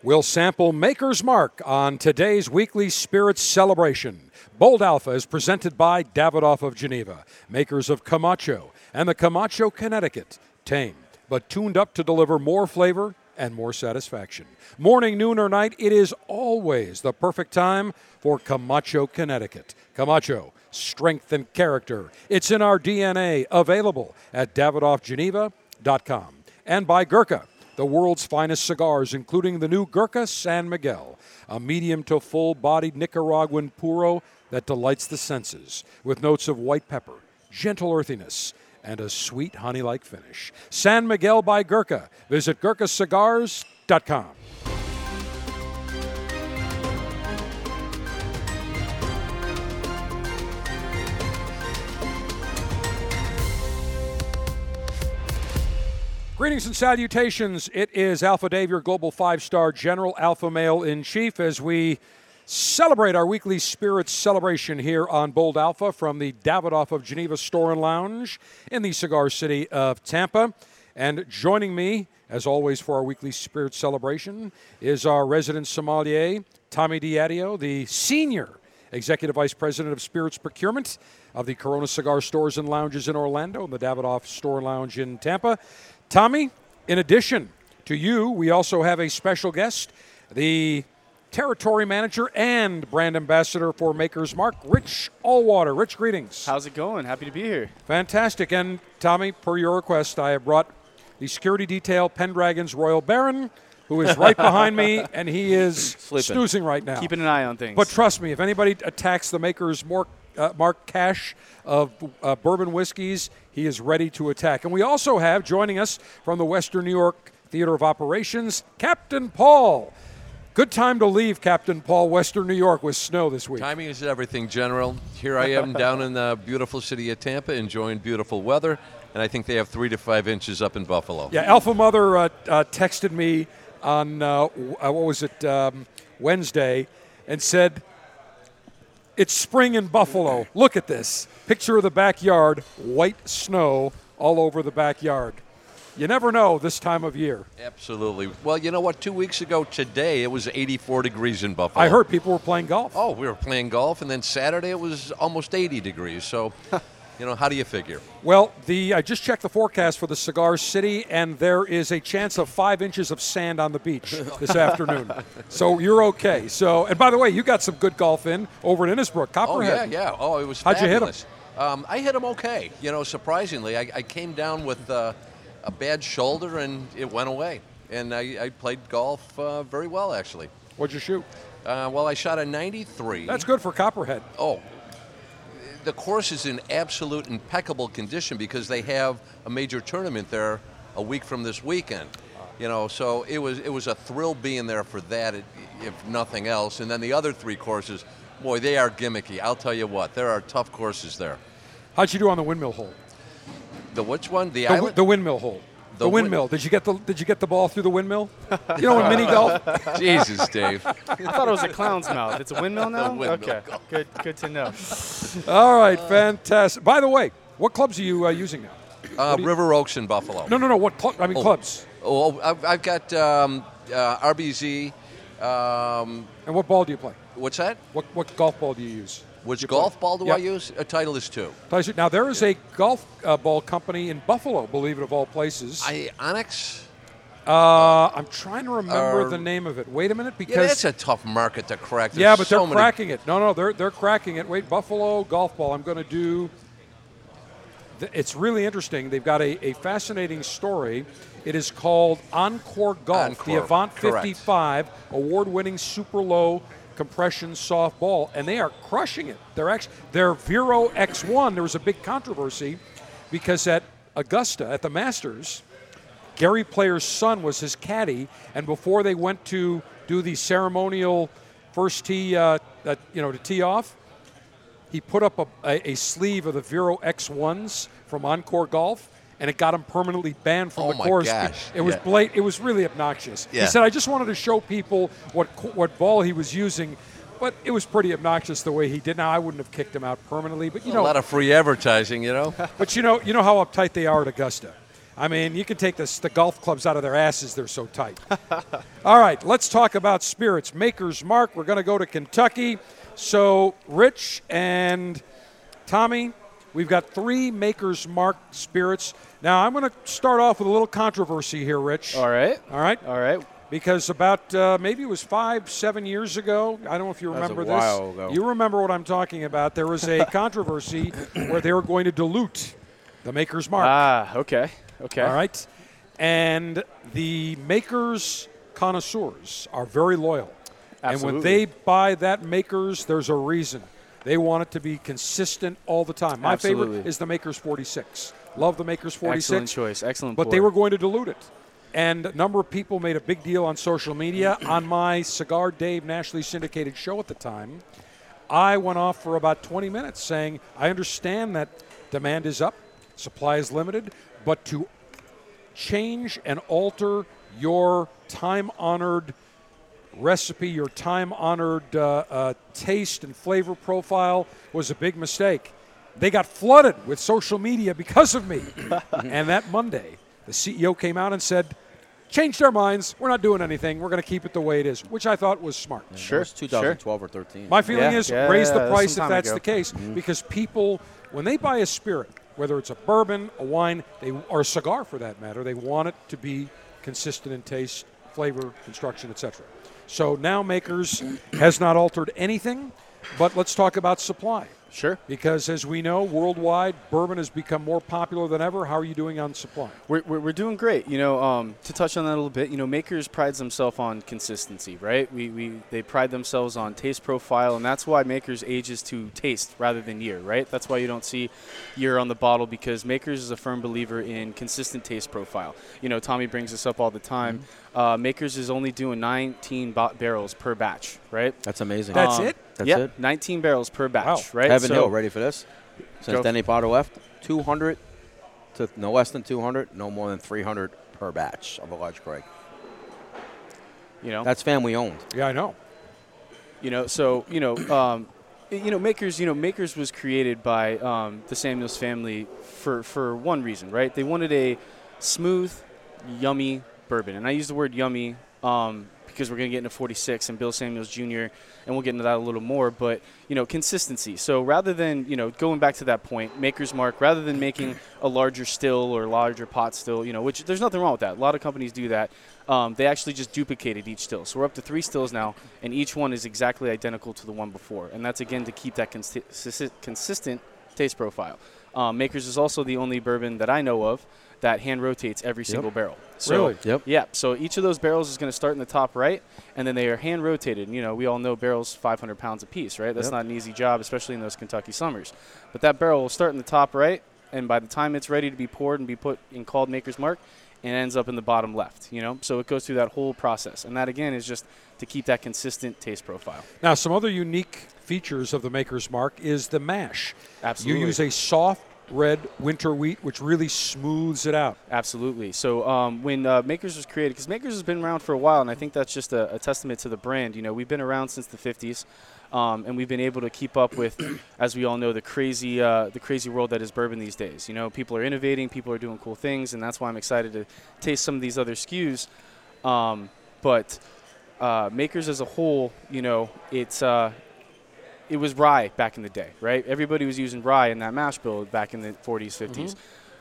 We'll sample Maker's Mark on today's weekly Spirits celebration. Bold Alpha is presented by Davidoff of Geneva, makers of Camacho and the Camacho Connecticut, tamed but tuned up to deliver more flavor and more satisfaction. Morning, noon, or night, it is always the perfect time for Camacho Connecticut. Camacho, strength and character. It's in our DNA, available at davidoffgeneva.com. And by Gurkha, the world's finest cigars, including the new Gurkha San Miguel, a medium to full bodied Nicaraguan puro that delights the senses with notes of white pepper, gentle earthiness, and a sweet honey like finish. San Miguel by Gurkha. Visit GurkhaCigars.com. Greetings and salutations. It is Alpha Dave, your global five star general, Alpha male in chief, as we celebrate our weekly spirits celebration here on Bold Alpha from the Davidoff of Geneva Store and Lounge in the cigar city of Tampa. And joining me, as always, for our weekly spirits celebration is our resident sommelier, Tommy Diadio, the senior executive vice president of spirits procurement of the Corona Cigar Stores and Lounges in Orlando and the Davidoff Store and Lounge in Tampa. Tommy, in addition to you, we also have a special guest, the territory manager and brand ambassador for Maker's Mark, Rich Allwater. Rich, greetings. How's it going? Happy to be here. Fantastic. And Tommy, per your request, I have brought the security detail Pendragon's Royal Baron, who is right behind me, and he is Sleeping. snoozing right now. Keeping an eye on things. But trust me, if anybody attacks the Maker's Mark, uh, Mark Cache of uh, bourbon whiskeys, he is ready to attack. And we also have joining us from the Western New York Theater of Operations, Captain Paul. Good time to leave, Captain Paul, Western New York, with snow this week. Timing is everything, General. Here I am down in the beautiful city of Tampa, enjoying beautiful weather, and I think they have three to five inches up in Buffalo. Yeah, Alpha Mother uh, uh, texted me on uh, uh, what was it um, Wednesday, and said, "It's spring in Buffalo. Look at this picture of the backyard, white snow all over the backyard. You never know this time of year. Absolutely. Well, you know what? Two weeks ago today, it was 84 degrees in Buffalo. I heard people were playing golf. Oh, we were playing golf, and then Saturday it was almost 80 degrees. So, you know, how do you figure? Well, the I just checked the forecast for the Cigar City, and there is a chance of five inches of sand on the beach this afternoon. So you're okay. So, and by the way, you got some good golf in over in Innisbrook, Oh Copperhead. yeah, yeah. Oh, it was. How'd you hit fabulous. Um, I hit him okay. You know, surprisingly, I, I came down with uh, a bad shoulder, and it went away. And I, I played golf uh, very well, actually. What'd you shoot? Uh, well, I shot a 93. That's good for Copperhead. Oh, the course is in absolute impeccable condition because they have a major tournament there a week from this weekend. You know, so it was it was a thrill being there for that, if nothing else. And then the other three courses, boy, they are gimmicky. I'll tell you what, there are tough courses there. How'd you do on the windmill hole? The which one? The, The, island? the windmill hole. The, The win- windmill. Did you get the Did you get the ball through the windmill? You know, in mini golf. Jesus, Dave. I thought it was a clown's mouth. It's a windmill now. windmill. Okay, good, good to know. All right, fantastic. By the way, what clubs are you uh, using now? Uh, River Oaks in Buffalo. No, no, no. What club? I mean, Oh. clubs. Oh, I've, I've got um, uh, RBZ. Um, And what ball do you play? what's that? What What golf ball do you use? Which You golf ball do Yeah. I use? A Titleist two. Now there is a golf uh, ball company in Buffalo, believe it of all places. I Onyx. uh, I'm trying to remember Uh, the name of it. Wait a minute, Yeah, because that's a tough market to crack. There's yeah, but so they're many- cracking it. No, no, they're they're cracking it. Wait, Buffalo golf ball. I'm going to do. th- It's really interesting. They've got a, a fascinating story. It is called OnCore Golf, the Avant correct. 55 award-winning super low compression soft ball, and they are crushing it. They're actually their Vero X1. There was a big controversy because at Augusta at the Masters, Gary Player's son was his caddy, and before they went to do the ceremonial first tee, uh, uh, you know, to tee off, he put up a, a sleeve of the Vero X1s from OnCore Golf, and it got him permanently banned from Oh the course. gosh, It, it was yeah. blat- It was really obnoxious. He said, "I just wanted to show people what what ball he was using." But it was pretty obnoxious the way he did. Now I wouldn't have kicked him out permanently, but you a know, a lot of free advertising, you know. but you know, you know how uptight they are at Augusta. I mean, you can take this, the golf clubs out of their asses, they're so tight. All right, let's talk about spirits. Maker's Mark, we're going to go to Kentucky. So, Rich and Tommy, we've got three Maker's Mark spirits. Now, I'm going to start off with a little controversy here, Rich. All right. All right? All right. because about uh, maybe it was five, seven years ago. I don't know if you That was a remember while this. ago. You remember what I'm talking about? There was a controversy where they were going to dilute the Maker's Mark. Ah, okay. Okay. All right, and the Maker's connoisseurs are very loyal, Absolutely. and when they buy that Maker's, there's a reason. They want it to be consistent all the time. My favorite is the Maker's 46. Love the Maker's 46 Excellent choice. Excellent. but they were going to dilute it. And a number of people made a big deal on social media. on my Cigar Dave nationally syndicated show at the time, I went off for about 20 minutes saying, I understand that demand is up, supply is limited, but to change and alter your time honored recipe, your time honored uh, uh, taste and flavor profile was a big mistake. They got flooded with social media because of me. and that Monday, the CEO came out and said, changed our minds. We're not doing anything. We're going to keep it the way it is, which I thought was smart. Sure. It was 2012 or 13. My feeling Yeah, is yeah, raise the yeah, price some if that's ago. the case, Mm-hmm. because people, when they buy a spirit, whether it's a bourbon, a wine, they or a cigar for that matter, they want it to be consistent in taste, flavor, construction, etc. So now Makers has not altered anything, but let's talk about supply. Sure. Because as we know, worldwide, bourbon has become more popular than ever. How are you doing on supply? We're, we're, we're doing great. You know, um, to touch on that a little bit, you know, Makers prides themselves on consistency, right? We, we they pride themselves on taste profile, and that's why Makers ages to taste rather than year, right? That's why you don't see year on the bottle because Makers is a firm believer in consistent taste profile. You know, Tommy brings this up all the time. Uh, Makers is only doing 19 ba- barrels per batch, right? That's amazing. That's Um, it? That's yeah, it? 19 barrels per batch, Wow. right? Heaven So- Hill, ready for this? Since Go. Denny Potter left, 200 to no less than 200, no more than 300 per batch of Elijah Craig. You know, That's family owned. Yeah, I know. You know, so you know, um, you know, Makers. You know, Makers was created by um, the Samuels family for for one reason, right? They wanted a smooth, yummy bourbon, and I use the word yummy um, because we're going to get into 46 and Bill Samuels Jr. and we'll get into that a little more. But you know, consistency. So rather than you know going back to that point, Maker's Mark, rather than making a larger still or larger pot still, you know, which there's nothing wrong with that. A lot of companies do that. Um, they actually just duplicated each still. So we're up to three stills now, and each one is exactly identical to the one before. And that's again to keep that consi- consistent taste profile. Um, Makers is also the only bourbon that I know of that hand rotates every single barrel. So, Really? Yep. Yeah. So each of those barrels is going to start in the top right, and then they are hand rotated. And, you know, we all know barrels 500 pounds a piece, right? That's Yep. not an easy job, especially in those Kentucky summers. But that barrel will start in the top right, and by the time it's ready to be poured and be put in called Maker's Mark, it ends up in the bottom left. You know, so it goes through that whole process, and that again is just to keep that consistent taste profile. Now, some other unique features of the Maker's Mark is the mash. Absolutely. You use a soft red winter wheat, which really smooths it out. Absolutely. So um, when uh, Makers was created, because Makers has been around for a while, and I think that's just a, a testament to the brand. You know, we've been around since the 50s, um, and we've been able to keep up with, as we all know, the crazy, uh, the crazy world that is bourbon these days. You know, people are innovating, people are doing cool things, and that's why I'm excited to taste some of these other SKUs. Um, but uh, Makers as a whole, you know, it's uh, it was rye back in the day, right? Everybody was using rye in that mash bill back in the 40s, 50s.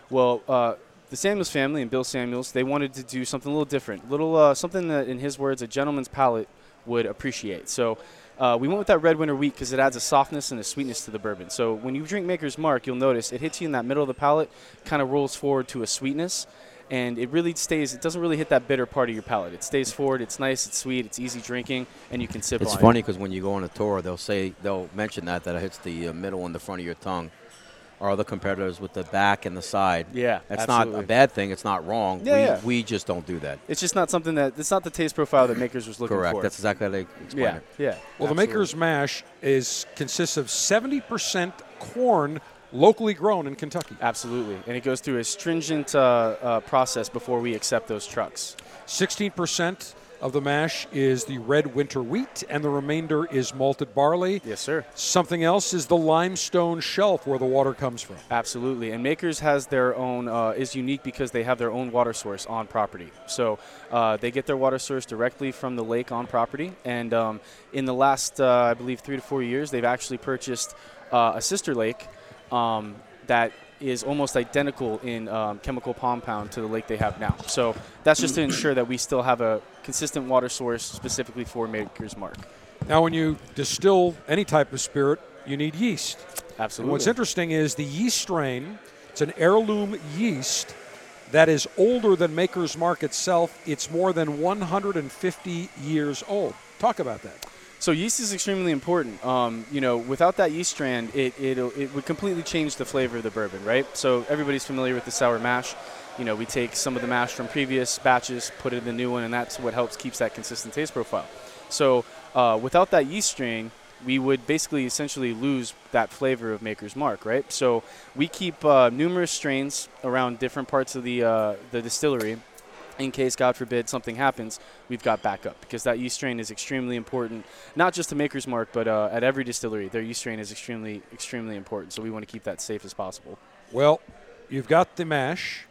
Well, uh, the Samuels family and Bill Samuels, they wanted to do something a little different, little uh, something that, in his words, a gentleman's palate would appreciate. So uh, we went with that red winter wheat because it adds a softness and a sweetness to the bourbon. So when you drink Maker's Mark, you'll notice it hits you in that middle of the palate, kind of rolls forward to a sweetness, and it really stays. It doesn't really hit that bitter part of your palate. It stays forward. It's nice. It's sweet. It's easy drinking, and you can sip on it. It's on funny it. because when you go on a tour, they'll say they'll mention that that it hits the uh, middle and the front of your tongue. Our other competitors with the back and the side. Yeah, that's not a bad thing. It's not wrong. Yeah, we, yeah. we just don't do that. It's just not something that it's not the taste profile that Makers was looking Correct. for. Correct. That's exactly how they explain yeah, it. yeah. Well, the. Maker's Mash is consists of 70% corn locally grown in Kentucky. Absolutely, and it goes through a stringent uh, uh, process before we accept those trucks. 16% of the mash is the red winter wheat, and the remainder is malted barley. Yes, sir. Something else is the limestone shelf where the water comes from. Absolutely, and Makers has their own uh, is unique because they have their own water source on property. So uh, they get their water source directly from the lake on property, and um, in the last uh, I believe three to four years, they've actually purchased uh, a sister lake um, that is almost identical in um, chemical compound to the lake they have now. So that's just to ensure that we still have a consistent water source specifically for Maker's Mark. Now, when you distill any type of spirit, you need yeast. And Absolutely. what's interesting is the yeast strain, it's an heirloom yeast that is older than Maker's Mark itself. It's more than 150 years old. Talk about that. So yeast is extremely important. Um, you know, without that yeast strand, it, it it would completely change the flavor of the bourbon, right? So everybody's familiar with the sour mash. You know, we take some of the mash from previous batches, put it in the new one, and that's what helps keeps that consistent taste profile. So uh, without that yeast strain, we would basically essentially lose that flavor of Maker's Mark, right? So we keep uh, numerous strains around different parts of the uh, the distillery in case, God forbid, something happens, we've got backup because that yeast strain is extremely important, not just to Maker's Mark, but uh, at every distillery, their yeast strain is extremely, extremely important. So we want to keep that safe as possible. Well, you've got the mash,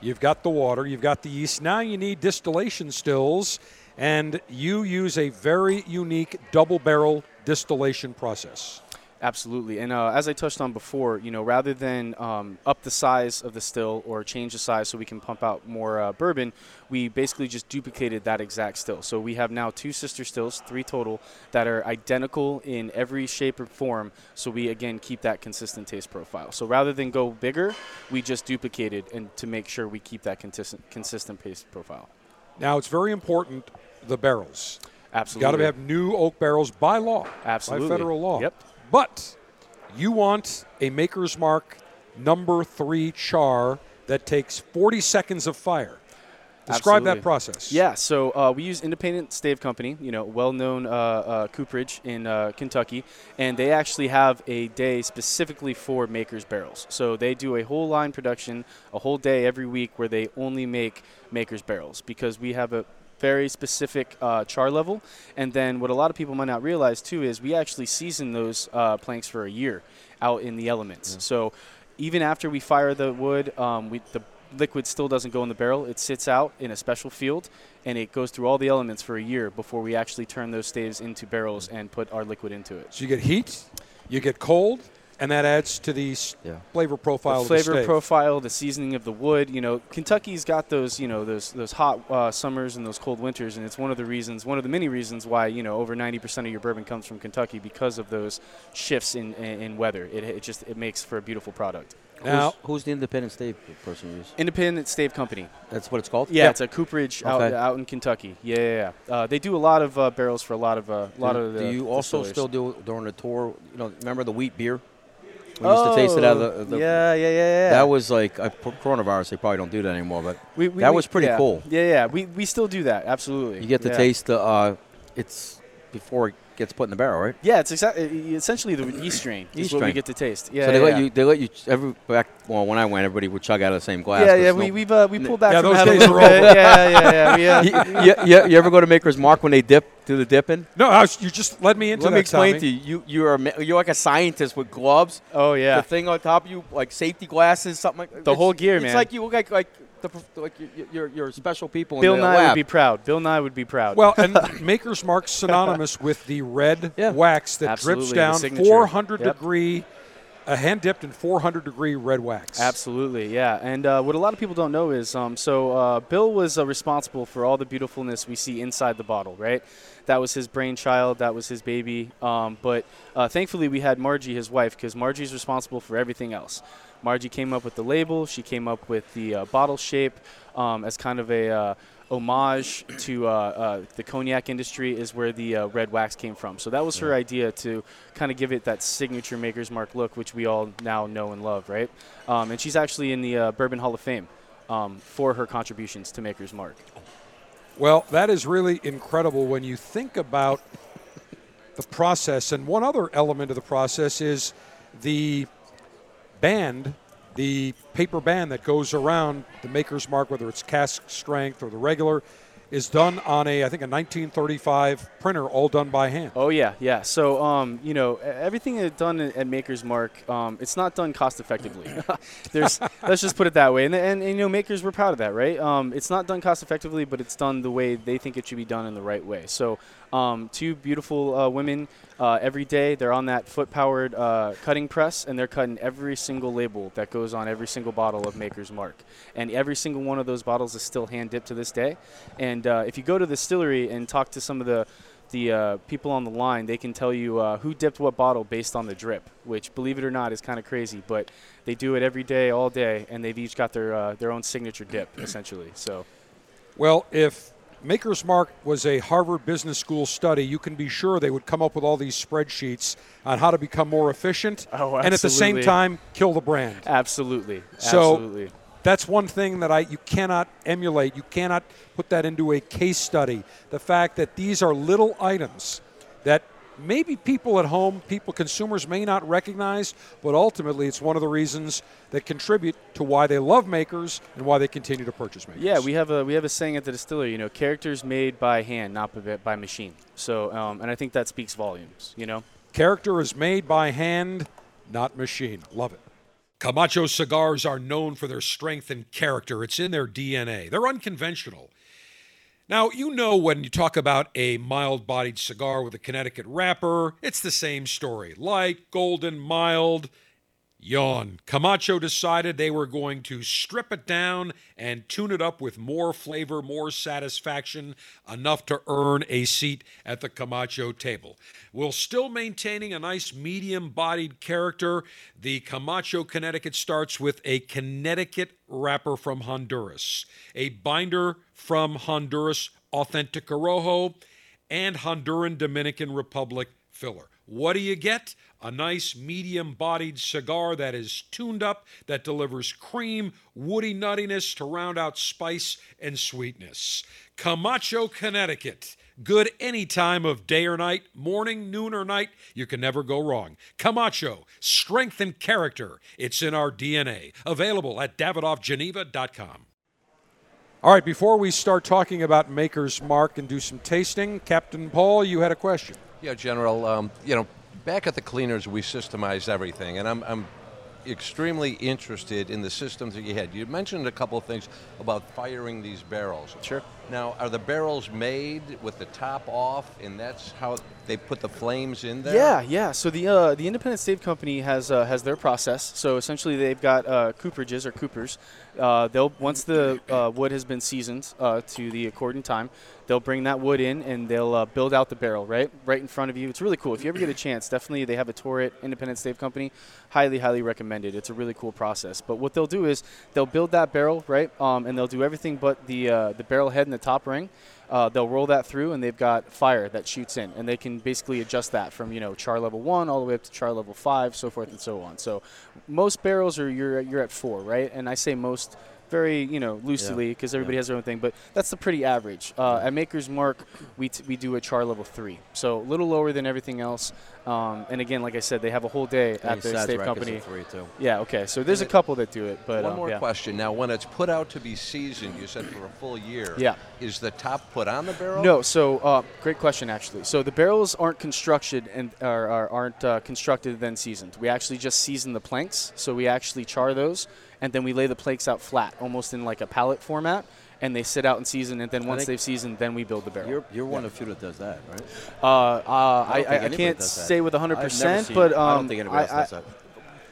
you've got the water, you've got the yeast. Now you need distillation stills, and you use a very unique double barrel distillation process. Absolutely, and uh, as I touched on before, you know, rather than um, up the size of the still or change the size so we can pump out more uh, bourbon, we basically just duplicated that exact still. So we have now two sister stills, three total, that are identical in every shape or form. So we again keep that consistent taste profile. So rather than go bigger, we just duplicated and to make sure we keep that consistent consistent taste profile. Now it's very important the barrels. Absolutely, Got to have new oak barrels by law, Absolutely. by federal law. Yep. But you want a Maker's Mark number three char that takes 40 seconds of fire. Describe that process. Yeah, so uh, we use Independent Stave Company, you know, well-known uh, uh, cooperage in uh, Kentucky, and they actually have a day specifically for Maker's barrels. So they do a whole line production, a whole day every week where they only make Maker's barrels because we have a very specific uh, char level. And then what a lot of people might not realize too is we actually season those uh, planks for a year out in the elements. So even after we fire the wood, um, we, the liquid still doesn't go in the barrel. It sits out in a special field and it goes through all the elements for a year before we actually turn those staves into barrels and put our liquid into it. So you get heat, you get cold, and that adds to the Yeah. flavor profile the flavor of the stave. profile, the seasoning of the wood. You know, Kentucky's got those, you know, those those hot uh, summers and those cold winters, and it's one of the reasons, one of the many reasons why you know over 90% of your bourbon comes from Kentucky because of those shifts in in, in weather. It, it just it makes for a beautiful product. now, who's, who's the independent stave person you use? Independent Stave Company. That's what it's called. Yeah, it's a cooperage out, Okay. out in Kentucky. Yeah, yeah, yeah. Uh, they do a lot of uh, barrels for a lot of uh, a lot do, of the. do you also distillers. still do during the tour? You know, remember the wheat beer? We used to taste it out of the. the Oh, yeah, yeah, yeah, yeah. That was like uh, coronavirus. They probably don't do that anymore, but we, we, that we- was pretty yeah. cool. Yeah, yeah. We, we still do that. Absolutely. you get to yeah. taste the. Uh, it's before it gets put in the barrel, right? Yeah, it's exactly essentially the yeast strain. is Yeast what we get to taste. Yeah. so they yeah, let yeah. you. They let you. Every back. Well, when I went, everybody would chug out of the same glass. Yeah, 'cause yeah. no- We we've uh, we pulled back Yeah, from those that a days are over. Yeah, yeah, yeah. We, uh, you, you, you ever go to Maker's Mark when they dip, do the dipping? no, I was, you just led me into Let that. me explain Tommy. to you. You you're you're like a scientist with gloves. oh yeah. The thing on top of you, like safety glasses, something like The whole gear, man. it's like you look like like the like you- you're you're special people. Bill in the Nye lab. would be proud. Bill Nye would be proud. Well, and Maker's Mark synonymous with the red Yeah. wax that Absolutely, drips down 400 Yep. degree, a hand dipped in 400 degree red wax. Absolutely, yeah. And uh, what a lot of people don't know is, um, so uh, Bill was uh, responsible for all the beautifulness we see inside the bottle, right? That was his brainchild. That was his baby. Um, but uh, thankfully, we had Margie, his wife, because Margie's responsible for everything else. Margie came up with the label. She came up with the uh, bottle shape um, as kind of a uh, homage to uh, uh, the cognac industry. Is where the uh, red wax came from. So that was her idea to kind of give it that signature Maker's Mark look, which we all now know and love, right? Um, and she's actually in the uh, Bourbon Hall of Fame um, for her contributions to Maker's Mark. Well, that is really incredible when you think about the process. And one other element of the process is the band, the paper band that goes around the maker's mark, whether it's cask strength or the regular. is done on a, I think, a 1935 printer, all done by hand. Oh yeah, yeah. So um, you know, everything that's done at at Maker's Mark, um, it's not done cost effectively. There's, let's just put it that way. And, and, and you know, Makers, we're proud of that, right? Um, it's not done cost effectively, but it's done the way they think it should be done in the right way. So um, two beautiful uh, women uh, every day. They're on that foot-powered uh, cutting press, and they're cutting every single label that goes on every single bottle of Maker's Mark. And every single one of those bottles is still hand dipped to this day. And uh, if you go to the distillery and talk to some of the the uh, people on the line, they can tell you uh, who dipped what bottle based on the drip, which, believe it or not, is kind of crazy. But they do it every day, all day, and they've each got their their own signature dip, essentially. So, Well, if Maker's Mark was a Harvard Business School study, you can be sure they would come up with all these spreadsheets on how to become more efficient Oh, and at the same time kill the brand. absolutely, So- absolutely. That's one thing that I you cannot emulate. You cannot put that into a case study. The fact that these are little items that maybe people at home, people consumers may not recognize, but ultimately it's one of the reasons that contribute to why they love makers and why they continue to purchase makers. Yeah, we have a we have a saying at the distillery. You know, characters made by hand, not by, by machine. So, um, and I think that speaks volumes. You know. Character is made by hand, not machine. Love it. Camacho cigars are known for their strength and character. It's in their DNA. They're unconventional. Now, you know when you talk about a mild bodied cigar with a Connecticut wrapper, it's the same story. Light, golden, mild. Yawn. Camacho decided they were going to strip it down and tune it up with more flavor, more satisfaction, enough to earn a seat at the Camacho table. While still maintaining a nice medium bodied character, the Camacho Connecticut starts with a Connecticut wrapper from Honduras, a binder from Honduras, Authentic Corojo, and Honduran Dominican Republic filler. What do you get? A nice medium bodied cigar that is tuned up, that delivers cream, woody nuttiness to round out spice and sweetness. Camacho, Connecticut. Good any time of day or night, morning, noon, or night. You can never go wrong. Camacho, strength and character. It's in our DNA. Available at davidoffgeneva.com. All right, before we start talking about Maker's Mark and do some tasting, Captain Paul, you had a question. Yeah, General. Um, you know, back at the cleaners, we systemized everything, and I'm, I'm extremely interested in the systems that you had. You mentioned a couple of things about firing these barrels. Sure. Now, are the barrels made with the top off, and that's how they put the flames in there? Yeah, yeah. So the uh, the Independent Stave Company has uh, has their process. So essentially, they've got uh, cooperages or coopers. Uh, they'll once the uh, wood has been seasoned uh, to the according time, they'll bring that wood in and they'll build out the barrel right right in front of you. It's really cool. If you ever get a chance, definitely they have a tour at Independent Stave Company. Highly, highly recommended. It's a really cool process. But what they'll do is they'll build that barrel right, um, and they'll do everything but the the barrel head and the top ring. Uh, they'll roll that through, and they've got fire that shoots in, and they can basically adjust that from you know char level one all the way up to char level five, so forth and so on. So most barrels are you're you're at four, right? And I say most very you know loosely because everybody has their own thing, but that's the pretty average. Uh, at Maker's Mark, we t- we do a char level three, so a little lower than everything else. Um, and again, like I said, they have a whole day at And the Sad's Stave Records Company. three too. Yeah, okay. So there's a couple that do it, but One um, more yeah. question. Now, when it's put out to be seasoned, you said for a full year. Yeah. Is the top put on the barrel? No, so uh, great question actually. So the barrels aren't constructed and are, are, aren't uh, constructed then seasoned. We actually just season the planks. So we actually char those, and then we lay the planks out flat, almost in like a pallet format, and they sit out and season. And then once they've seasoned, then we build the barrel. You're, you're one of the few that does that, right? uh, uh, I, don't I, I can't say with 100%, I've never seen- but um, I don't think anybody else I- does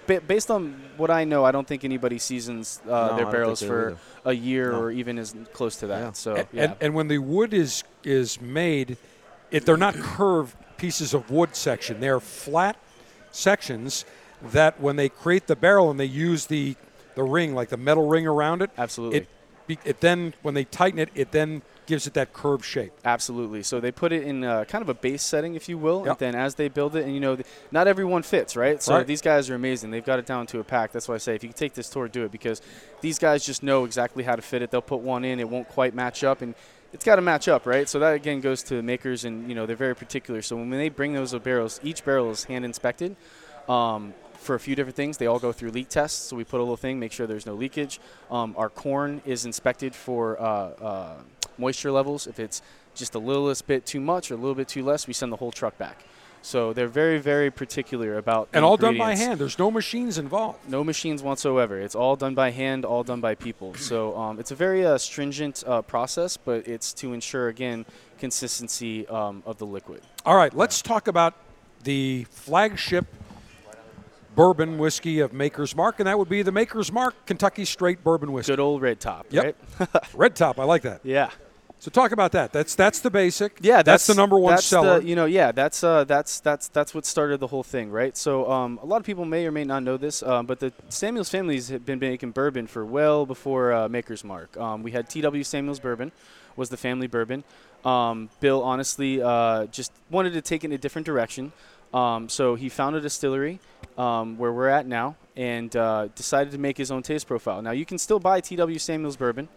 that. based on what I know, I don't think anybody seasons uh, No, their barrels for either. a year No. or even as close to that. Yeah. So and, yeah. and, and when the wood is is made, if they're not curved pieces of wood section. They're flat sections that when they create the barrel and they use the the ring, like the metal ring around it, Absolutely. It, it then when they tighten it, it then gives it that curved shape. Absolutely. So they put it in uh, kind of a base setting, if you will, Yep. and then as they build it, and you know, th- not everyone fits, right? So Right. these guys are amazing. They've got it down to a pack. That's why I say if you can take this tour, do it because these guys just know exactly how to fit it. They'll put one in, it won't quite match up, and it's got to match up, right? So that again goes to the makers, and you know they're very particular. So when they bring those barrels, each barrel is hand inspected. Um, for a few different things, they all go through leak tests. So we put a little thing, make sure there's no leakage. Um, our corn is inspected for uh, uh, moisture levels. If it's just a littlest bit too much or a little bit too less, we send the whole truck back. So they're very, very particular about And all done by hand. There's no machines involved. No machines whatsoever. It's all done by hand, all done by people. So um, it's a very uh, stringent uh, process, but it's to ensure again consistency um, of the liquid. All right, let's talk about the flagship bourbon whiskey of Maker's Mark, and that would be the Maker's Mark Kentucky Straight Bourbon Whiskey. Good old red top, Yep. right? Red top, I like that. yeah. So talk about that. That's that's the basic. Yeah, that's, the number one that's seller. The, you know, yeah, that's uh, that's that's that's what started the whole thing, right? So um, a lot of people may or may not know this, um, but the Samuels families have been making bourbon for well before uh, Maker's Mark. Um, we had T.W. Samuels Bourbon, was the family bourbon. Um, Bill honestly uh, just wanted to take it in a different direction, um, so he founded a distillery um, where we're at now, and uh, decided to make his own taste profile. Now you can still buy T.W. Samuels Bourbon.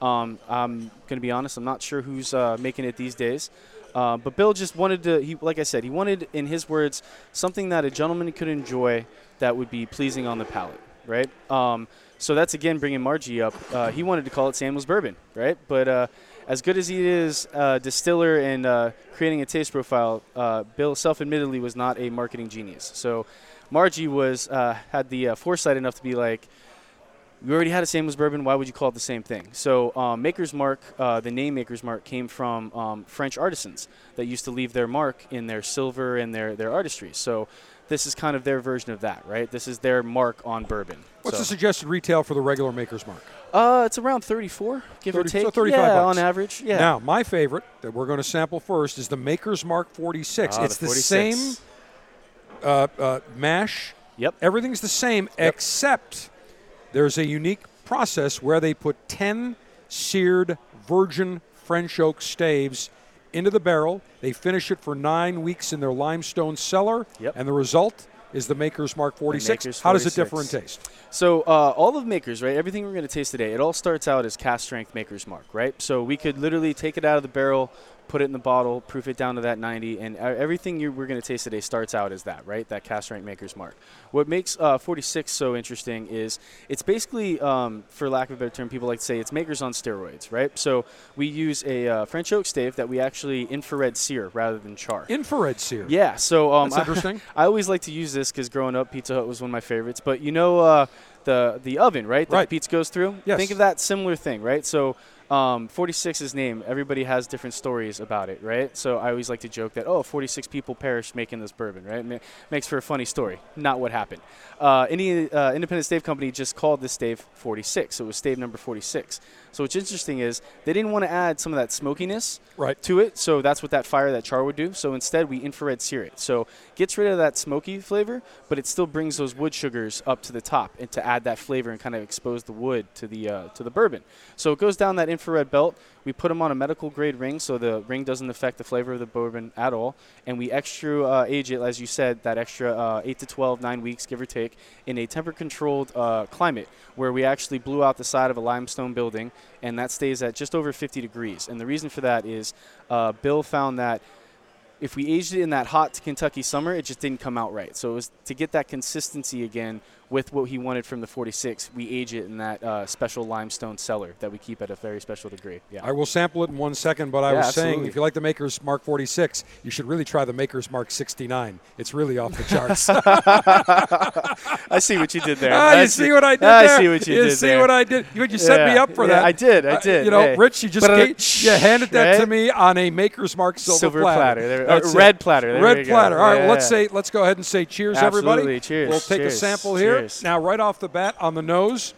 Um, I'm going to be honest. I'm not sure who's uh, making it these days. Uh, but Bill just wanted to. He, like I said, he wanted, in his words, something that a gentleman could enjoy that would be pleasing on the palate, right? Um, so that's again bringing Margie up. Uh, he wanted to call it Samuel's Bourbon, right? But uh, as good as he is, uh, distiller and uh, creating a taste profile, uh, Bill self-admittedly was not a marketing genius. So Margie was uh, had the uh, foresight enough to be like, we already had a Samuel's bourbon. Why would you call it the same thing? So, um, Maker's Mark, uh, the name Maker's Mark came from um, French artisans that used to leave their mark in their silver and their, their artistry. So, this is kind of their version of that, right? This is their mark on bourbon. What's so, the suggested retail for the regular Maker's Mark? Uh, it's around 34, give 30 or so take. 35 yeah, bucks. on average. Yeah. Now, my favorite that we're going to sample first is the Maker's Mark 46. Ah, it's the the, same uh, uh, mash. Yep. Everything's the same Yep. except there's a unique process where they put 10 seared virgin French oak staves into the barrel. They finish it for nine weeks in their limestone cellar, Yep. and the result is the Maker's Mark 46. Maker's How does it differ in taste? So uh, all of Makers, right? Everything we're going to taste today, it all starts out as cask strength Maker's Mark, right? So we could literally take it out of the barrel, put it in the bottle, proof it down to that 90, and everything you, we're going to taste today starts out as that, right? That cask strength Maker's Mark. What makes uh, 46 so interesting is it's basically, um, for lack of a better term, people like to say it's Makers on steroids, right? So we use a uh, French oak stave that we actually infrared sear rather than char. Infrared sear. Yeah, so um, That's interesting. I, always like to use this because growing up, Pizza Hut was one of my favorites. But you know uh, the the oven, right? That Right. the pizza goes through. Yes. Think of that similar thing, right? So. Um, 46's name, everybody has different stories about it, right? So I always like to joke that, oh, 46 people perished making this bourbon, right? Ma- makes for a funny story. Not what happened. Uh, any uh, independent stave company just called this stave 46, so it was stave number 46. So what's interesting is they didn't want to add some of that smokiness Right. to it. So that's what that fire, that char would do. So instead, we infrared sear it. So gets rid of that smoky flavor, but it still brings those wood sugars up to the top and to add that flavor and kind of expose the wood to the uh, to the bourbon. So it goes down that infrared belt. We put them on a medical grade ring, so the ring doesn't affect the flavor of the bourbon at all. And we extra uh, age it, as you said, that extra uh, 8 to 12, 9 weeks, give or take, in a temper controlled uh, climate where we actually blew out the side of a limestone building, and that stays at just over 50 degrees. And the reason for that is uh, Bill found that if we aged it in that hot Kentucky summer, it just didn't come out right. So it was to get that consistency again with what he wanted from the 46. We age it in that uh, special limestone cellar that we keep at a very special degree. Yeah. I will sample it in one second, but I Yeah, was saying if you like the Maker's Mark 46, you should really try the Maker's Mark 69. It's really off the charts. I see what you did there. ah, I you see what I did I there? see what you, did see there. what I did? You, you set me up for yeah, that. I did, I Uh, did. you know, Hey. Rich, you just uh, gave, you handed that to me on a Maker's Mark silver, Silver platter. There- uh, red platter. There red platter. All right, Yeah. let's say let's go ahead and say cheers, everybody. Cheers. We'll take a sample here. Cheers. Now, right off the bat, on the nose,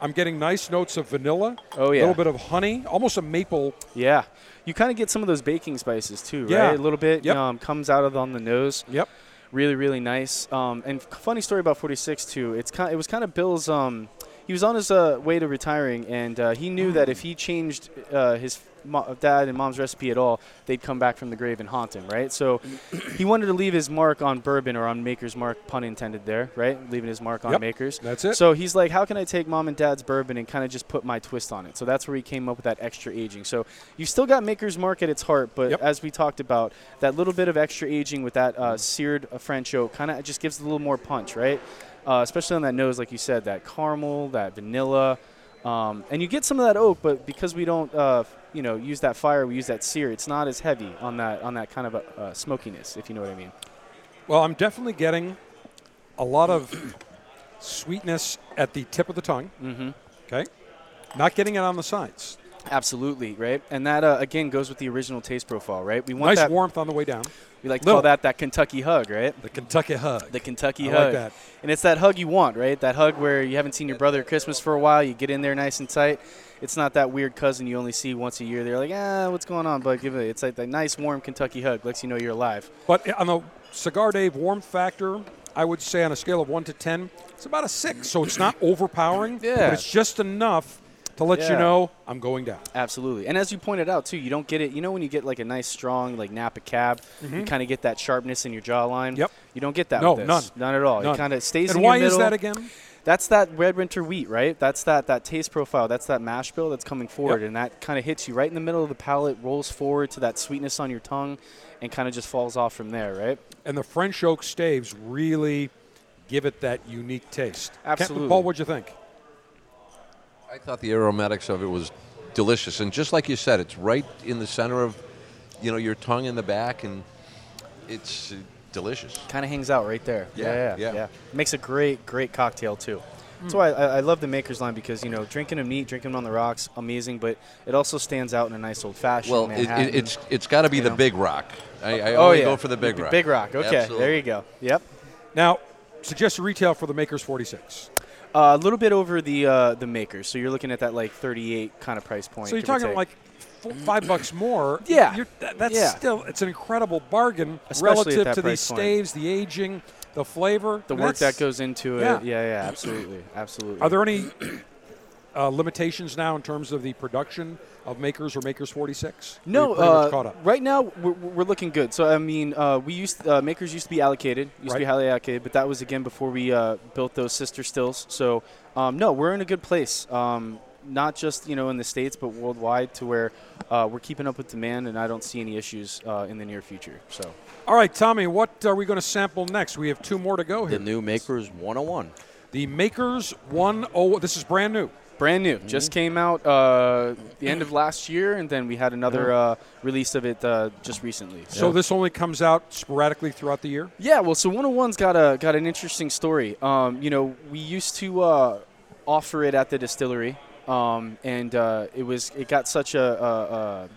I'm getting nice notes of vanilla. Oh, yeah. A little bit of honey, almost a maple. Yeah. You kind of get some of those baking spices too, Yeah. right? A little bit Yep. um, comes out of on the nose. Yep. really really nice um, and funny story about 46 too it's kind it was kind of bill's um, he was on his uh, way to retiring and uh, he knew that if he changed uh, his dad and mom's recipe at all they'd come back from the grave and haunt him right so he wanted to leave his mark on bourbon or on maker's mark pun intended there right leaving his mark on Yep. makers That's it. so he's like, how can I take mom and dad's bourbon and kind of just put my twist on it? So that's where he came up with that extra aging. So you've still got Maker's Mark at its heart, but Yep. as we talked about, that little bit of extra aging with that uh, seared uh, French oak kind of just gives it a little more punch, right? Uh, especially on that nose, like you said, that caramel, that vanilla. Um, and you get some of that oak, but because we don't, uh, you know, use that fire, we use that sear. It's not as heavy on that on that kind of a, uh, smokiness, if you know what I mean. Well, I'm definitely getting a lot of sweetness at the tip of the tongue. Mm-hmm. Okay. Not getting it on the sides. Absolutely, right? And that uh, again goes with the original taste profile, right? We want Nice that. warmth on the way down. We like to call that that Kentucky hug, right? The Kentucky hug. The Kentucky I hug. like that. And it's that hug you want, right? That hug where you haven't seen your brother at Christmas for a while. You get in there nice and tight. It's not that weird cousin you only see once a year. They're like, ah, what's going on, bud? Give it. It's like that nice, warm Kentucky hug. Lets you know you're alive. But on the Cigar Dave warmth factor, I would say on a scale of 1 to 10, it's about a 6. So it's not overpowering, Yeah. but it's just enough to let you know I'm going down. Absolutely. And as you pointed out too, you don't get it. You know when you get like a nice strong like Napa cab, you kind of get that sharpness in your jawline. Mm-hmm. Yep. You don't get that. No, with this. none. None at all. None. It kind of stays And in why is that again? That's that red winter wheat, right? That's that that taste profile. That's that mash bill that's coming forward, Yep. and that kind of hits you right in the middle of the palate, rolls forward to that sweetness on your tongue, and kind of just falls off from there, right? And the French oak staves really give it that unique taste. Captain Absolutely. Paul, what'd you think? I thought the aromatics of it was delicious, and just like you said, it's right in the center of, you know, your tongue in the back, and it's uh, delicious. Kind of hangs out right there. Yeah, yeah, yeah. yeah. Makes a great, great cocktail too. That's why I, I love the Maker's line because you know drinking them neat, drinking them on the rocks, amazing. But it also stands out in a nice old fashioned. Well, it, it, it's it's got to be the know. big rock. I, I oh only yeah, go for the big rock. Big rock. Okay, Absolutely. there you go. Yep. Now, suggested retail for the Makers 46. Uh, a little bit over the uh, the Makers, so you're looking at that like 38 kind of price point. So you're talking like four, five bucks more. Yeah. You're, that, that's Yeah. still it's an incredible bargain Especially relative to the staves, the aging, the flavor, the I mean, work that goes into it. yeah. it. Yeah, yeah, absolutely, absolutely. Are there any uh, limitations now in terms of the production of Makers or Makers 46? No, Are you pretty much uh, caught up. right now we're, we're looking good. So I mean, uh, we used uh, makers used to be allocated, used to be highly allocated, but that was again before we uh, built those sister stills. So um, no, we're in a good place. Um, not just you know in the states, but worldwide, to where uh, we're keeping up with demand, and I don't see any issues uh, in the near future. So All right, Tommy, what are we going to sample next? We have two more to go here. The new Makers 101. The Makers 10. This is brand new. Brand new, just came out uh, the end of last year, and then we had another uh, release of it uh, just recently. So this only comes out sporadically throughout the year. Yeah, well, so 101's got a got an interesting story. Um, you know, we used to uh, offer it at the distillery, um, and uh, it was it got such a, a, a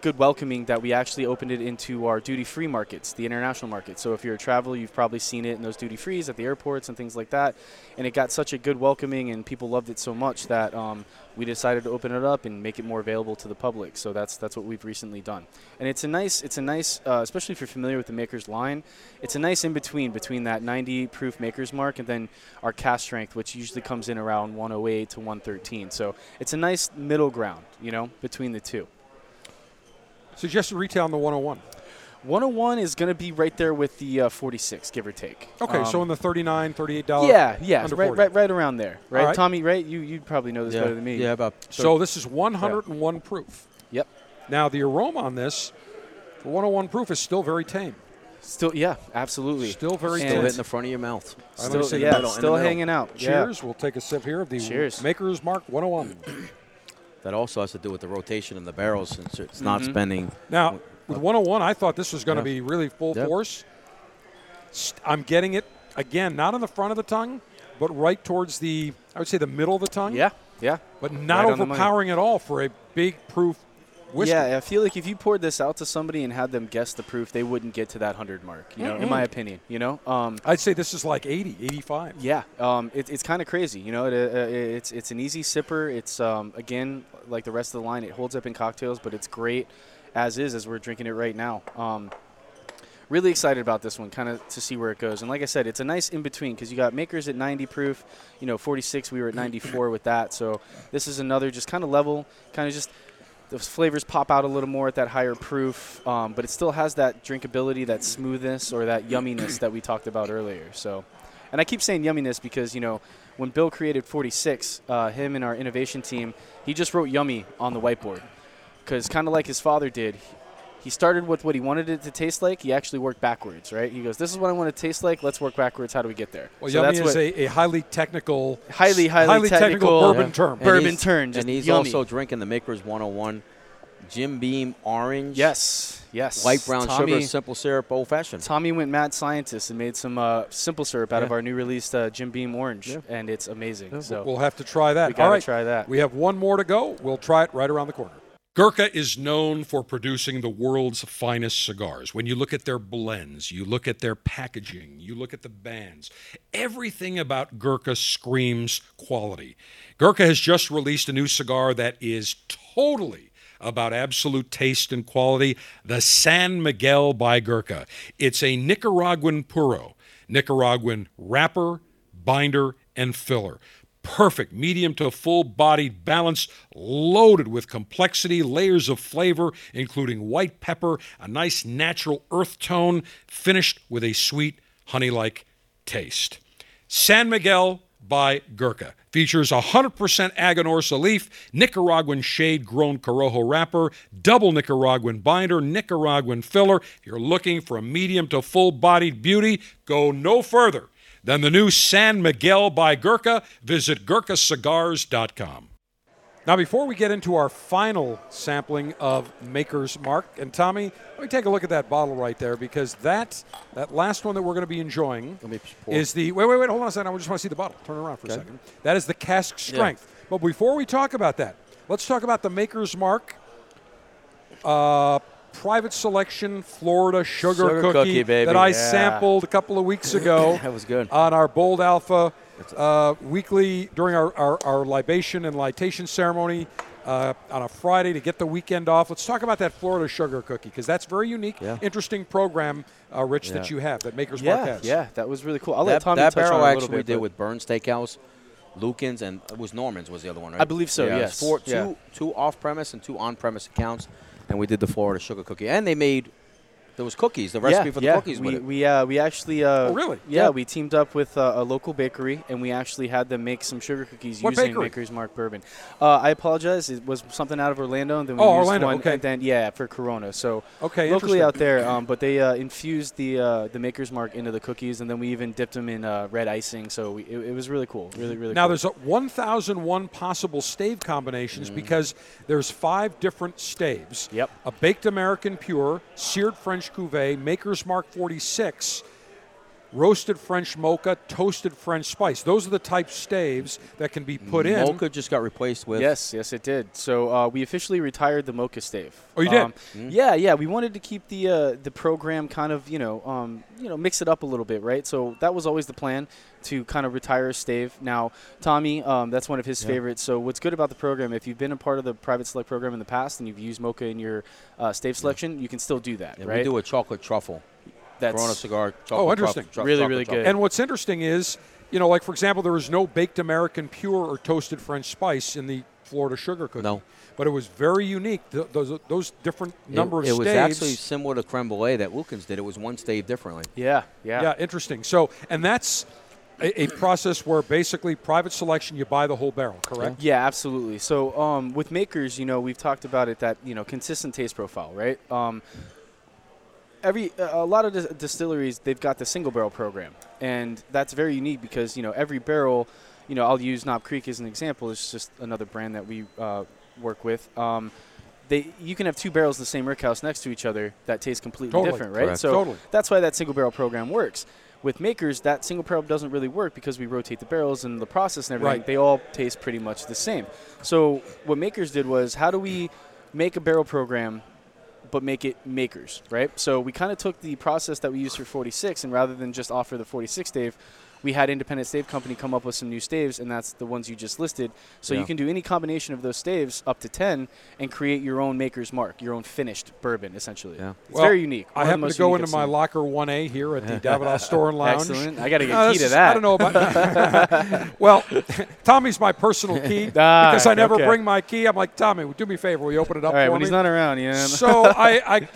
good welcoming that we actually opened it into our duty free markets, the international markets. So if you're a traveler, you've probably seen it in those duty frees at the airports and things like that. And it got such a good welcoming, and people loved it so much that um, we decided to open it up and make it more available to the public. So that's that's what we've recently done. And it's a nice, it's a nice, uh, especially if you're familiar with the Maker's line, it's a nice in between between that 90 proof Maker's mark and then our cask strength, which usually comes in around 108 to 113. So it's a nice middle ground, you know, between the two. Suggested retail on the 101. 101 is going to be right there with the uh, 46, give or take. Okay, Um, so in the 39 $38. yeah, yeah, under right, 40. right, right around there, right? right. Tommy, right? You you probably know this yeah, better than me. Yeah, about So this is 101 proof. Yep. Now, the aroma on this, for 101 proof, is still very tame. Still, yeah, absolutely. Still very And- still tame. hitting the front of your mouth. I'm gonna Still, yeah, middle, still hanging out. Yeah. Cheers. We'll take a sip here of the Cheers. Maker's Mark 101. That also has to do with the rotation in the barrels since it's not Mhm. spending. Now, with 101, I thought this was going to Yeah. be really full Yep. force. I'm getting it, again, not on the front of the tongue, but right towards the, I would say the middle of the tongue. Yeah, yeah. But not Right on the money. overpowering at all for a big proof whiskey. Yeah, I feel like if you poured this out to somebody and had them guess the proof, they wouldn't get to that 100 mark, you know, in my opinion, you know? Um, I'd say this is like 80, 85. Yeah, um, it, it's kind of crazy. You know, it, uh, it's it's an easy sipper. It's um, again like the rest of the line. It holds up in cocktails, but it's great as is as we're drinking it right now. Um, really excited about this one, kind of to see where it goes. And like I said, it's a nice in between because you got makers at 90 proof. You know, 46. We were at 94 with that. So this is another just kind of level, kind of just. Those flavors pop out a little more at that higher proof, um, but it still has that drinkability, that smoothness, or that yumminess that we talked about earlier. So, and I keep saying yumminess because, you know, when Bill created 46, uh, him and our innovation team, he just wrote yummy on the whiteboard. Because kind of like his father did, he started with what he wanted it to taste like. He actually worked backwards, right? He goes, "This is what I want to taste like. Let's work backwards. How do we get there?" Well, so yummy that's is a, a highly technical, Highly, highly technical, technical- bourbon Yeah. term. And Bourbon he's- and he's yummy. also drinking the Makers 101 Jim Beam Orange. yes, yes, Light brown Tommy, sugar, simple syrup, old fashioned. Tommy went mad scientist and made some uh, simple syrup out of our new released uh, Jim Beam Orange, Yeah. and it's amazing. So We'll have to try that. we gotta All right, try that. We have one more to go. We'll try it right around the corner. Gurkha is known for producing the world's finest cigars. When you look at their blends, you look at their packaging, you look at the bands, everything about Gurkha screams quality. Gurkha has just released a new cigar that is totally about absolute taste and quality the San Miguel by Gurkha. It's a Nicaraguan puro, Nicaraguan wrapper, binder, and filler perfect medium to full bodied balance, loaded with complexity, layers of flavor, including white pepper, a nice natural earth tone, finished with a sweet honey like taste. San Miguel by Gurkha features 100% Aganorsa leaf, Nicaraguan shade grown Corojo wrapper, double Nicaraguan binder, Nicaraguan filler. If you're looking for a medium to full bodied beauty, go no further than the new San Miguel by Gurkha. Visit GurkhaCigars.com. Now, before we get into our final sampling of Maker's Mark, and Tommy, let me take a look at that bottle right there because that that last one that we're going to be enjoying Let me pour. is the wait, wait, wait, hold on a second. I just want to see the bottle. Turn around for a second. That is the cask strength. But before we talk about that, let's talk about the Maker's Mark. Uh, private selection Florida sugar, Sugar cookie, baby. that I Yeah. sampled a couple of weeks ago That was good. on our Bold Alpha uh, weekly during our, our, our libation and litation ceremony uh, on a Friday to get the weekend off. Let's talk about that Florida sugar cookie because that's very unique, Yeah. interesting program, uh, Rich, that you have that Maker's Mark yeah, has. yeah, that was really cool. I'll let that Tommy that touch barrel on it a little actually we bit, did with Bern's Steakhouse, Lucan's, and it was Norman's was the other one, right? I believe so, Yeah, yes. Four, Yeah. two, two off-premise and two on-premise accounts, and we did the Florida sugar cookie, and they made there was cookies, the recipe yeah, for the yeah. cookies we. We uh, we actually uh, Oh, really? Yeah, Yeah. we teamed up with uh, a local bakery and we actually had them make some sugar cookies What using bakery? Maker's Mark bourbon. Uh, I apologize, it was something out of Orlando, and then we Oh, used Orlando, one, okay. and then yeah, for Corona. So Okay, locally out there, um, but they uh, infused the uh, the Maker's Mark into the cookies, and then we even dipped them in uh, red icing. So we, it, it was really cool, really really. Now cool. there's a 1,001 possible stave combinations because there's five different staves. Yep. A baked American pure, seared French cuvee, Maker's Mark 46, roasted French mocha, toasted French spice. Those are the type staves that can be put in. Mocha just got replaced with Yes, yes, it did. So uh, we officially retired the Mocha stave. Oh, you did? Um, Yeah, yeah. We wanted to keep the uh, the program kind of you know um, you know mix it up a little bit, right? So that was always the plan to kind of retire stave. Now Tommy, um, that's one of his favorites. So what's good about the program? If you've been a part of the private select program in the past and you've used Mocha in your uh, stave selection, you can still do that, Yeah, right? We do a chocolate truffle. that's Corona cigar. Chocolate Oh, interesting. truffle- Really, really truffle. good. And what's interesting is, you know, like for example, there was no baked American pure or toasted French spice in the Florida sugar cookie. No. But it was very unique. Th- those those different number it, of it was staves. actually similar to creme brulee that Lucan's did. It was one stave differently. yeah, yeah, yeah, interesting. So, and that's a, a process where basically private selection, you buy the whole barrel, correct? Yeah, absolutely. So um, with makers, you know, we've talked about it that you know consistent taste profile, right? Um, every a lot of dis- distilleries they've got the single barrel program, and that's very unique because you know every barrel, you know, I'll use Knob Creek as an example. It's just another brand that we uh, work with. Um, they you can have two barrels in the same rickhouse next to each other that taste completely Totally. different, right? Correct. So Totally. that's why that single barrel program works. With makers, that single barrel doesn't really work because we rotate the barrels and the process and everything. Right. They all taste pretty much the same. So what makers did was, how do we make a barrel program, but make it makers, right? So we kind of took the process that we used for 46, and rather than just offer the 46 stave, we had Independent Stave Company come up with some new staves, and that's the ones you just listed. So Yeah. you can do any combination of those staves up to 10 and create your own maker's mark, your own finished bourbon, essentially. Yeah. It's Well, very unique. I One of happen to go into my locker 1A here at the Davidoff Store and Lounge. Excellent. I got to get Uh, key to that. I don't know about. that. well, Tommy's my personal key Ah, because I never okay. bring my key. I'm like Tommy, do me a favor, will you open it up All right, for when me? he's not around, yeah. so I, I,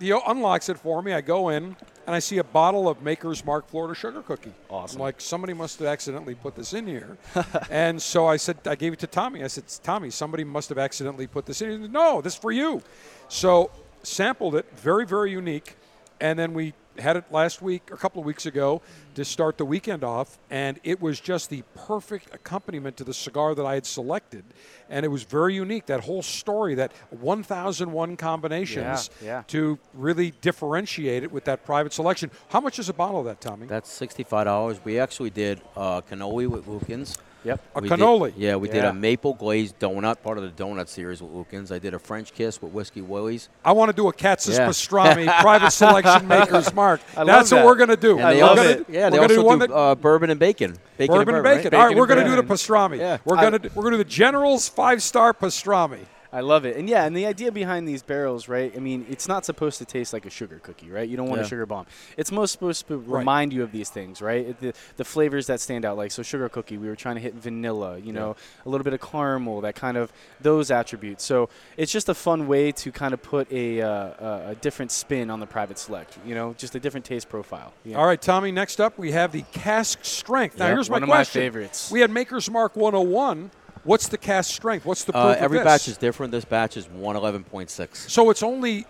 he unlocks it for me. I go in and I see a bottle of Maker's Mark Florida sugar cookie. Awesome. I'm like somebody must have accidentally put this in here, and so I said I gave it to Tommy. I said, Tommy, somebody must have accidentally put this in. He said, no, this is for you. So sampled it, very, very unique. And then we had it last week, a couple of weeks ago, to start the weekend off, and it was just the perfect accompaniment to the cigar that I had selected. And it was very unique. That whole story, that 1,001 combinations Yeah, yeah. to really differentiate it with that private selection. How much is a bottle of that, Tommy? That's sixty-five dollars. We actually did uh, cannoli with Lukens. Yep. A We did- cannoli. yeah, we did a maple glazed donut, part of the donut series with Lukens. I did a French kiss with Whiskey Willie's. I want to do a Katz's Yeah. pastrami private selection makers mark. I love That's what that. we're going to do. I they we're love gonna, it. Yeah, we're they gonna also do do one that uh, bourbon and bacon. Bacon bourbon and right? bacon. Bacon All right, we're going to do the pastrami. Yeah. We're going to we're going to do the General's five star pastrami. I love it. And yeah, and the idea behind these barrels, right? I mean, it's not supposed to taste like a sugar cookie, right? You don't want a sugar bomb. It's most supposed to remind you of these things, right? The, the flavors that stand out, like so sugar cookie, we were trying to hit vanilla, you know, a little bit of caramel, that kind of those attributes. So it's just a fun way to kind of put a, uh, a, different spin on the private select, you know, just a different taste profile. All right, Tommy. Next up, we have the cask strength. Now, Yep. here's One my of my question. favorites. We had Maker's Mark 101. What's the cask strength? What's the proof Uh, of every this? batch is different. This batch is one eleven point six. So it's only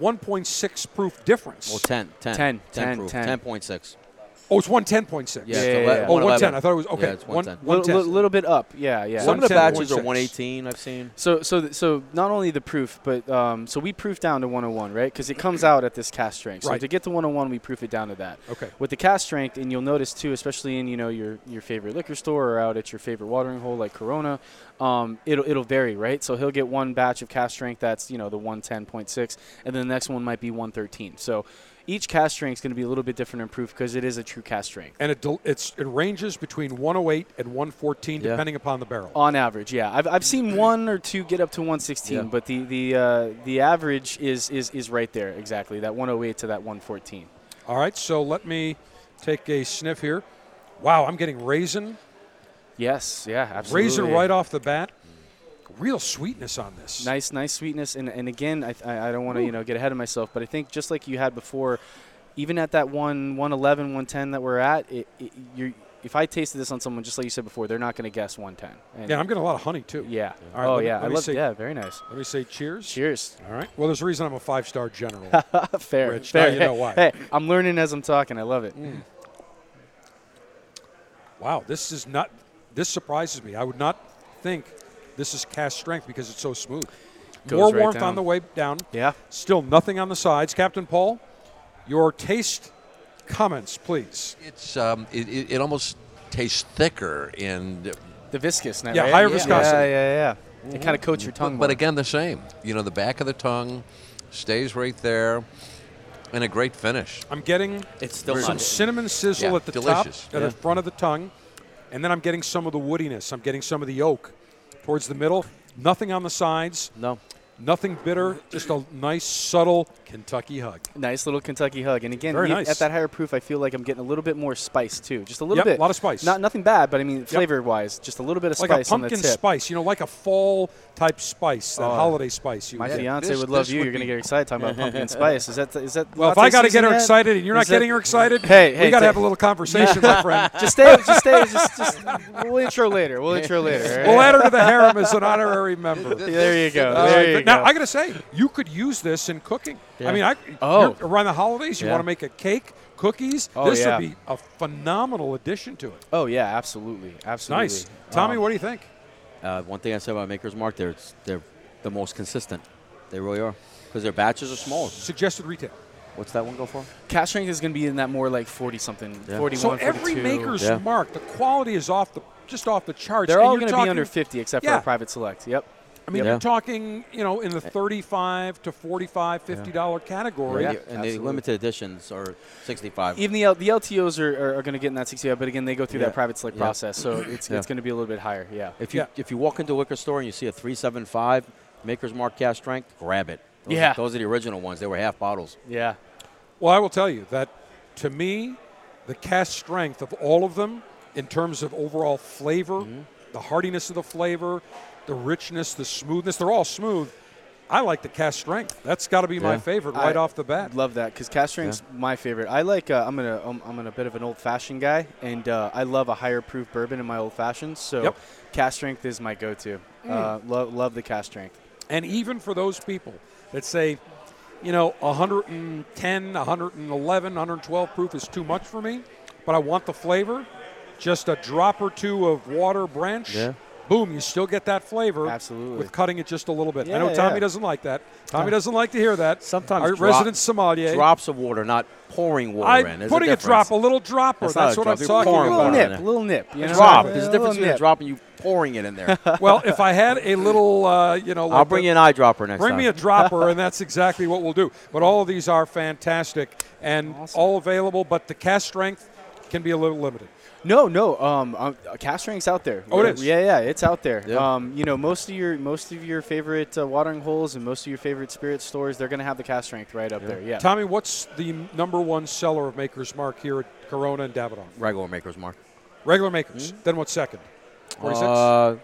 1.6 proof difference. Well, 10, 10, 10, 10, proof, 10. 10.6. oh, it's 110.6. Yeah, Yeah, it's yeah, yeah. Oh, 110. I thought it was okay. Yeah, it's one, 110. Little, little bit up, yeah, yeah. Some of the batches are 118. I've seen. So, so, th- so not only the proof, but um, so we proof down to 101, right? Because it comes out at this cask strength. So Right. to get to 101, we proof it down to that. Okay. With the cask strength, and you'll notice too, especially in you know your your favorite liquor store or out at your favorite watering hole like Corona, um, it'll it'll vary, right? So he'll get one batch of cask strength that's you know the 110.6, and then the next one might be 113. So each cask strength is going to be a little bit different in proof because it is a true cask strength. And it, del- it's, it ranges between 108 and 114, Yeah. depending upon the barrel. On average, yeah, I've, I've seen one or two get up to 116, Yeah. but the the uh, the average is, is is right there exactly that 108 to that 114. All right, so let me take a sniff here. Wow, I'm getting raisin. Yes, yeah, absolutely. Raisin right off the bat. Real sweetness on this. Nice, nice sweetness, and and again, I I, I don't want to you know get ahead of myself, but I think just like you had before, even at that one 111, 110 that we're at, it, it, you're, if I tasted this on someone just like you said before, they're not going to guess 110. And Yeah, I'm getting a lot of honey too. yeah. Right, oh let me- yeah, let I me love. see. Yeah, very nice. Let me say cheers. Cheers. All right. Well, there's a reason I'm a five star general. fair. Rich, now fair. you know why. Hey, I'm learning as I'm talking. I love it. Mm. wow, this is not. This surprises me. I would not think this is cask strength because it's so smooth. Goes More right warmth on the way down. Yeah. Still nothing on the sides. Captain Paul, your taste comments, please. It's um, it, it, it almost tastes thicker and The viscousness, Yeah, right? higher yeah. viscosity. Yeah, yeah, yeah. It kind of coats your tongue. but more. again the same. You know, the back of the tongue stays right there, and a great finish. I'm getting It's still some not. cinnamon sizzle Yeah, at the delicious. top, at Yeah. the front of the tongue, and then I'm getting some of the woodiness. I'm getting some of the oak towards the middle. Nothing on the sides. No. Nothing bitter. Just a nice, subtle Kentucky hug. Nice little Kentucky hug, and again, Very nice. at that higher proof, I feel like I'm getting a little bit more spice too, just a little Yep, bit. a lot of spice. Not nothing bad, but I mean, flavor-wise, just a little bit of Like a spice on the pumpkin tip. spice, you know, like a fall type spice, that Oh. holiday spice. You My get. fiance this- would love you. would You're gonna get excited talking about pumpkin spice. Is that is that? well, if I got to get her yet? excited and you're not Is that- getting her excited, Hey, hey, we got to have a little conversation, my friend. Just stay, just stay, just, just. We'll intro later. We'll intro later. We'll right? add her to the harem as an honorary member. There you go. Uh, there you but now go. I got to say, you could use this in cooking. I mean, I Oh. around the holidays, you Yeah. want to make a cake, cookies. Oh, this yeah. would be a phenomenal addition to it. oh yeah, absolutely, absolutely. Nice, Tommy. Um, what do you think? Uh, one thing I said about Maker's Mark, they're they're the most consistent. They really are because their batches are small. Suggested retail. What's that one go for? Cask strength is going to be in that more like 40 something, Yeah. 41, So every 42. maker's Yeah. mark, the quality is off the just off the charts. They're And all going to be under 50 except Yeah. for a private select. Yep. I mean, Yeah. you're talking, you know, in the 35 to 45, 50 dollar category. Yeah. and the limited editions are 65. Even the L- the LTOs are, are, are going to get in that 65, but again, they go through Yeah. that private select Yeah. process, so it's, Yeah. it's going to be a little bit higher. Yeah. If you Yeah. if you walk into a liquor store and you see a 375 Maker's Mark cask strength, grab it. Those Yeah. Are, those are the original ones. They were half bottles. Yeah. Well, I will tell you that to me, the cask strength of all of them, in terms of overall flavor, Mm-hmm. the hardiness of the flavor, the richness, the smoothness, they're all smooth. I like the cask strength. That's got to be my favorite right I off the bat. Love that because cask strength's my favorite. I like. Uh, I'm gonna. Um, I'm a bit of an old fashioned guy, and uh, I love a higher proof bourbon in my old fashions. So, Yep. cask strength is my go-to. Uh, love love the cask strength. And even for those people that say, you know, 110, 111, 112 proof is too much for me, but I want the flavor. Just a drop or two of water branch. Yeah. Boom, you still get that flavor. Absolutely. With cutting it just a little bit. I know Tommy yeah. doesn't like that. Tommy doesn't like to hear that. Sometimes Our drop- resident sommelier. Drops of water, not pouring water I in. There's putting a, difference. drop, a little dropper. That's That's what drop. I'm You're talking pouring A about. little nip, it. little nip. You know? drop. A There's a difference between a drop and you pouring it in there. well, if I had a little, uh, you know, like I'll bring the- you an eyedropper next time. Bring time. me a dropper, and that's exactly what we'll do. But all of these are fantastic and all available, but the cask strength can be a little limited. No, no. Um, um, cask strength's out there. Oh, it is? Yeah, yeah, it's out there. Yeah. Um, you know, most of your most of your favorite uh, watering holes and most of your favorite spirit stores, they're gonna have the cask strength right up there. Yeah. Tommy, what's the number one seller of Maker's Mark here at Corona and Davidoff? Regular Maker's Mark. Regular Makers. Then what's second? 46? Uh,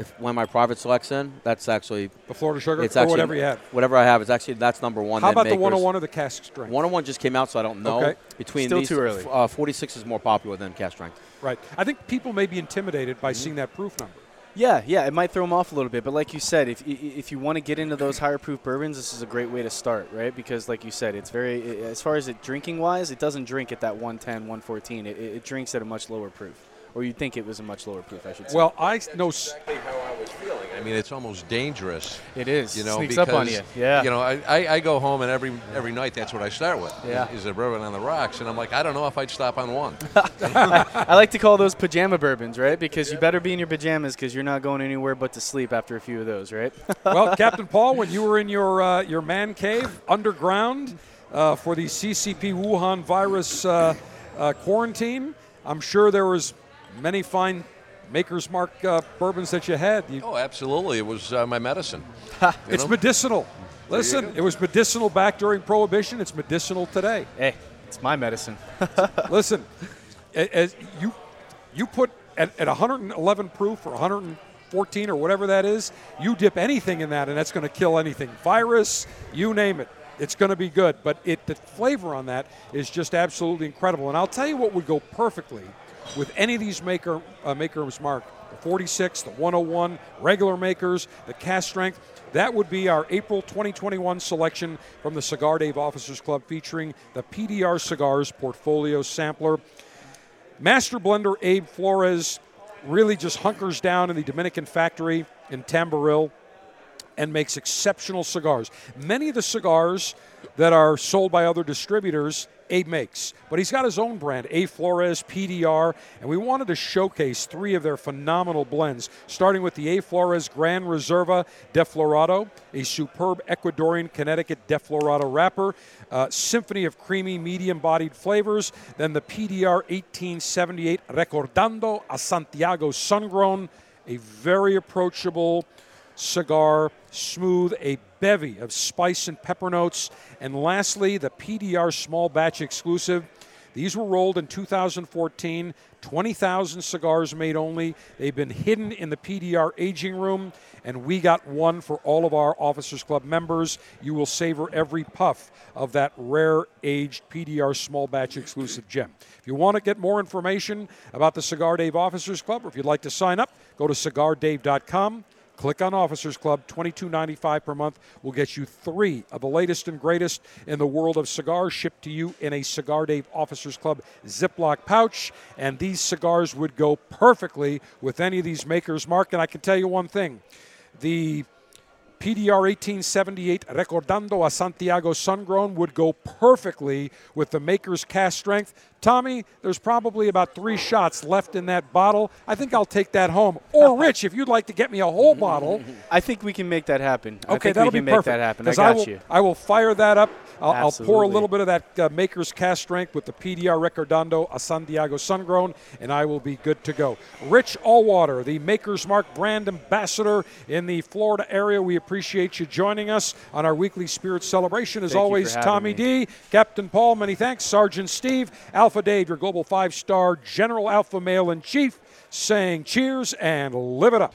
if when my private selects in, that's actually the Florida Sugar? it's or actually whatever you have. Whatever I have, it's actually that's number one. How then about the Makers. 101 or the cask strength? 101 just came out, so I don't know. Okay. Between Still these, too early. Uh, 46 is more popular than cask strength. Right. I think people may be intimidated Mm-hmm. by seeing that proof number. Yeah, yeah, it might throw them off a little bit, but like you said, if i- i- if you want to get into those higher proof bourbons, this is a great way to start, right? Because like you said, it's very as far as it drinking wise, it doesn't drink at that 110, 114. It, it it drinks at a much lower proof, or you'd think it was a much lower proof, I should say. Well, I know. Exactly how I was feeling. I mean, it's almost dangerous. it is. You know, sneaks because up on you. Yeah. you know, I, I, I go home and every every night that's what I start with. Yeah. is, is a bourbon on the rocks, and I'm like, I don't know if I'd stop on one. I like to call those pajama bourbons, right? Because you better be in your pajamas because you're not going anywhere but to sleep after a few of those, right? well, Captain Paul, when you were in your uh, your man cave underground uh, for the CCP Wuhan virus uh, uh, quarantine, I'm sure there was many fine Maker's Mark uh, bourbons that you had. You, oh, absolutely, it was uh, my medicine. it's know? medicinal. Listen, it was medicinal back during Prohibition. It's medicinal today. hey, it's my medicine. Listen, as you you put at, at 111 proof or 114 or whatever that is, you dip anything in that, and that's going to kill anything. Virus, you name it. It's going to be good, but it the flavor on that is just absolutely incredible. And I'll tell you what would go perfectly with any of these maker uh, makers mark the 46, the 101, regular makers, the cask strength. That would be our April 2021 selection from the Cigar Dave Officers Club featuring the PDR Cigars Portfolio Sampler. Master blender Abe Flores really just hunkers down in the Dominican factory in Tamboril and makes exceptional cigars. Many of the cigars that are sold by other distributors, Abe makes, but he's got his own brand, A Flores PDR, and we wanted to showcase three of their phenomenal blends, starting with the A Flores Gran Reserva Desflorado, a superb Ecuadorian Connecticut Desflorado wrapper, uh, symphony of creamy, medium-bodied flavors, then the PDR 1878 Recordando a Santiago Sungrown, a very approachable cigar, smooth, a bevy of spice and pepper notes. And lastly, the PDR small batch exclusive. These were rolled in 2014, 20,000 cigars made only. They've been hidden in the PDR aging room, and we got one for all of our Officers Club members. You will savor every puff of that rare aged PDR small batch exclusive gem. If you want to get more information about the Cigar Dave Officers Club, or if you'd like to sign up, go to cigardave.com. Click on Officers Club, $22.95 per month will get you three of the latest and greatest in the world of cigars shipped to you in a Cigar Dave Officers Club Ziploc pouch. And these cigars would go perfectly with any of these makers, Mark. And I can tell you one thing the PDR 1878 Recordando a Santiago Sungrown would go perfectly with the maker's cask strength. Tommy, there's probably about three shots left in that bottle. I think I'll take that home. Or Rich, if you'd like to get me a whole bottle. I think we can make that happen. I Okay, that'll be make perfect. that happen. I got will, you. I will fire that up. I'll, I'll pour a little bit of that uh, Maker's Cask Strength with the PDR Recordando a Santiago Sungrown, and I will be good to go. Rich Allwater, the Maker's Mark brand ambassador in the Florida area, we appreciate you joining us on our weekly Spirit Celebration. As Thank always, Tommy me. D, Captain Paul, many thanks. Sergeant Steve, Alpha Dave, your global five star General Alpha Male in Chief, saying cheers and live it up.